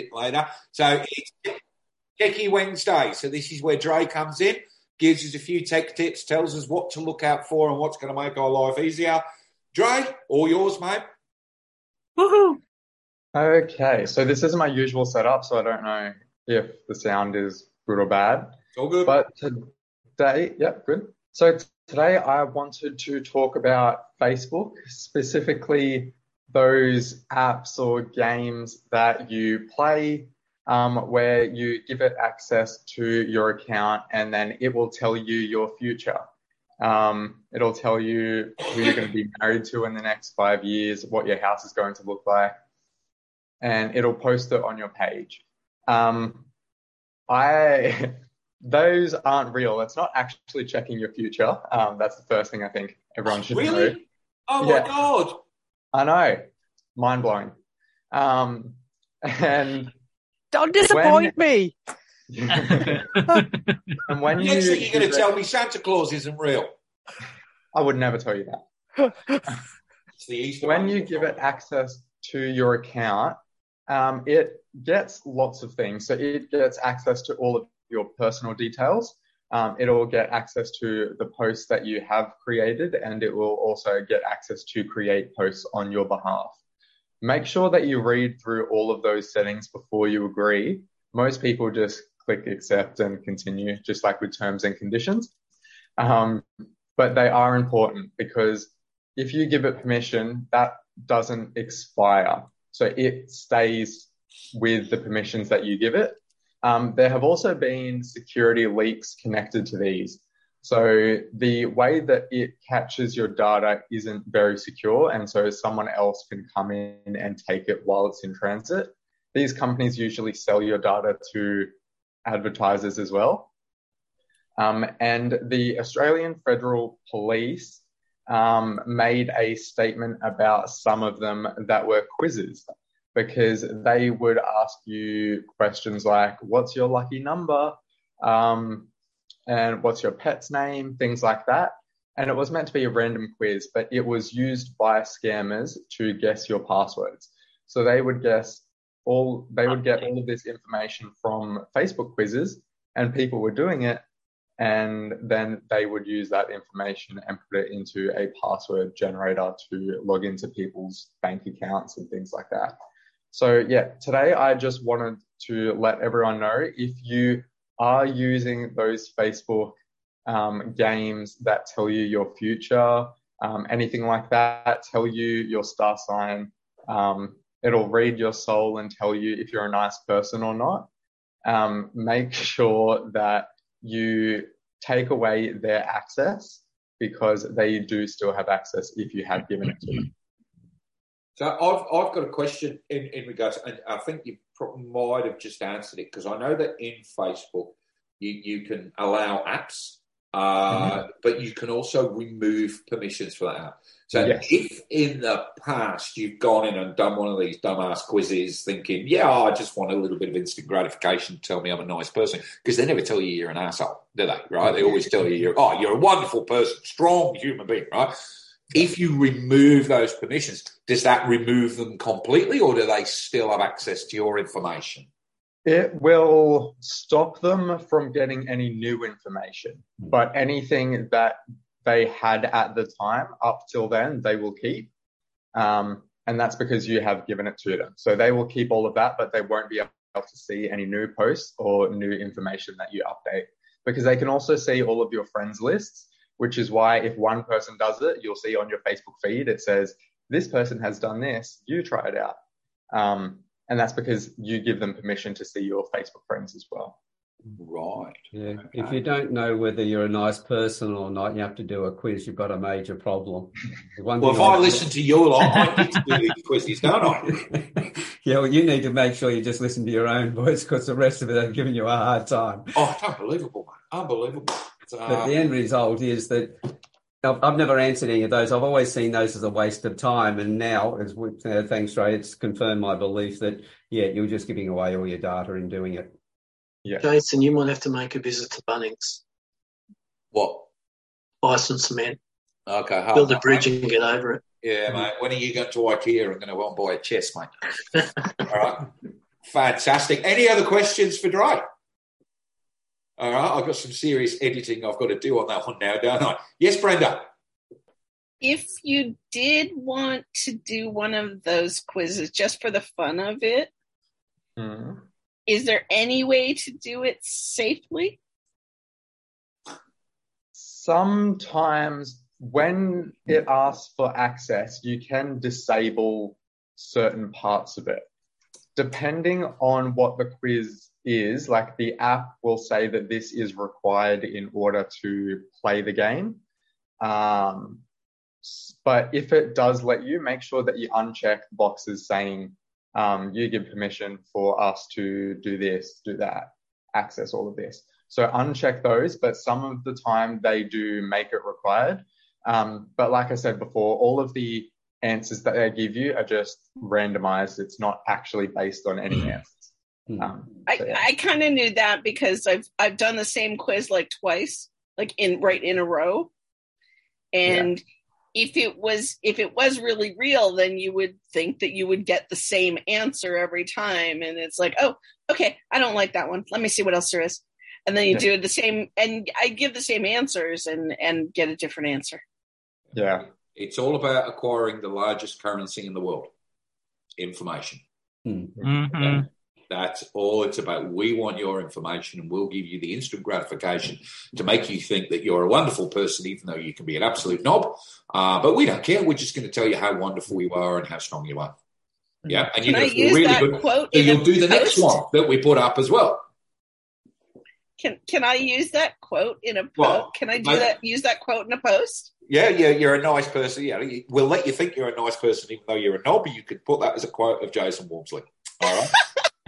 bit later. So it's Techie Wednesday. So this is where Drae comes in, gives us a few tech tips, tells us what to look out for and what's going to make our life easier. Drae, all yours, mate. Woohoo! Okay, so this isn't my usual setup, so I don't know if the sound is good or bad. It's all good. But today, yeah, good. So today I wanted to talk about Facebook, specifically those apps or games that you play um, where you give it access to your account and then it will tell you your future. Um, it'll tell you who you're going to be married to in the next five years, what your house is going to look like, and it'll post it on your page. Um, I those aren't real. It's not actually checking your future. Um, that's the first thing I think everyone should really? know. Oh Yeah. my god! I know, mind blowing. Um, and Don't disappoint me. and when you, Next thing you're going give to it- tell me Santa Claus isn't real. I would never tell you that. It's the Easter. when you give it access to your account, um, it gets lots of things. So it gets access to all of your personal details. Um, it'll get access to the posts that you have created, and it will also get access to create posts on your behalf. Make sure that you read through all of those settings before you agree. Most people just click accept and continue, just like with terms and conditions. Um, but they are important because if you give it permission, that doesn't expire. So it stays with the permissions that you give it. Um, there have also been security leaks connected to these. So the way that it catches your data isn't very secure, and so someone else can come in and take it while it's in transit. These companies usually sell your data to advertisers as well. Um, and the Australian Federal Police um, made a statement about some of them that were quizzes because they would ask you questions like, What's your lucky number? Um, and what's your pet's name? Things like that. And it was meant to be a random quiz, but it was used by scammers to guess your passwords. So they would guess all, they would get all of this information from Facebook quizzes, and people were doing it and then they would use that information and put it into a password generator to log into people's bank accounts and things like that. So yeah, today I just wanted to let everyone know if you are using those Facebook um, games that tell you your future, um, anything like that, tell you your star sign. Um, it'll read your soul and tell you if you're a nice person or not. Um, make sure that you take away their access because they do still have access if you have given it to them. So I've I've got a question in, in regards, and I think you might have just answered it because I know that in Facebook you you can allow apps, uh, but you can also remove permissions for that app. So Yes. if in the past you've gone in and done one of these dumbass quizzes, thinking, yeah, I just want a little bit of instant gratification, tell me I'm a nice person, because they never tell you you're an asshole, do they? Right? They always tell you you're oh you're a wonderful person, strong human being, right? if you remove those permissions, does that remove them completely, or do they still have access to your information? It will stop them from getting any new information, but anything that they had at the time up till then, they will keep. Um, and that's because you have given it to them. So they will keep all of that, but they won't be able to see any new posts or new information that you update because they can also see all of your friends lists, which is why if one person does it, you'll see on your Facebook feed, it says, this person has done this, you try it out. Um, and that's because you give them permission to see your Facebook friends as well. Right. Yeah. If you don't know whether you're a nice person or not, you have to do a quiz. You've got a major problem. One Well, if thing I listen to you a lot, I need to do these quizzes, don't I? yeah, well, you need to make sure you just listen to your own voice because the rest of it are giving you a hard time. Oh, it's unbelievable, mate. Unbelievable. It's, But uh, the end result is that I've, I've never answered any of those. I've always seen those as a waste of time. And now, as we, uh, thanks, Ray, it's confirmed my belief that, yeah, you're just giving away all your data in doing it. Yeah. Jason, you might have to make a visit to Bunnings, what? buy some cement, Okay, hard build a bridge mate. and get over it. Yeah, mate. When are you going to IKEA? I'm going to go and buy a chest, mate. All right. Fantastic. Any other questions for Drae? All right, I've got some serious editing I've got to do on that one now, don't I? Yes, Brenda. If you did want to do one of those quizzes just for the fun of it, Mhm. is there any way to do it safely? Sometimes when it asks for access, you can disable certain parts of it. Depending on what the quiz is, like the app will say that this is required in order to play the game. Um, but if it does let you, make sure that you uncheck boxes saying um, you give permission for us to do this, do that, access all of this. So uncheck those, but some of the time they do make it required. Um, but like I said before, all of the answers that they give you are just randomized. It's not actually based on any answers. Hmm. Um, I, so, yeah. I kind of knew that because I've I've done the same quiz like twice, like in right in a row. And if it was if it was really real, then you would think that you would get the same answer every time. And it's like, oh, okay, I don't like that one. Let me see what else there is. And then you Yeah. do the same, and I give the same answers and and get a different answer. yeah. It's all about acquiring the largest currency in the world information. Mhm. That's all it's about. We want your information and we'll give you the instant gratification to make you think that you're a wonderful person, even though you can be an absolute knob. Uh, but we don't care. We're just going to tell you how wonderful you are and how strong you are. Yeah. And Can you're I going to feel use really that good. quote? So in a you'll do the next one that we put up as well. Can Can I use that quote in a post? Well, can I do I- that? Use that quote in a post? Yeah, yeah, you're a nice person. Yeah, we'll let you think you're a nice person, even though you're a knob. You could put that as a quote of Jason Walmsley. All right.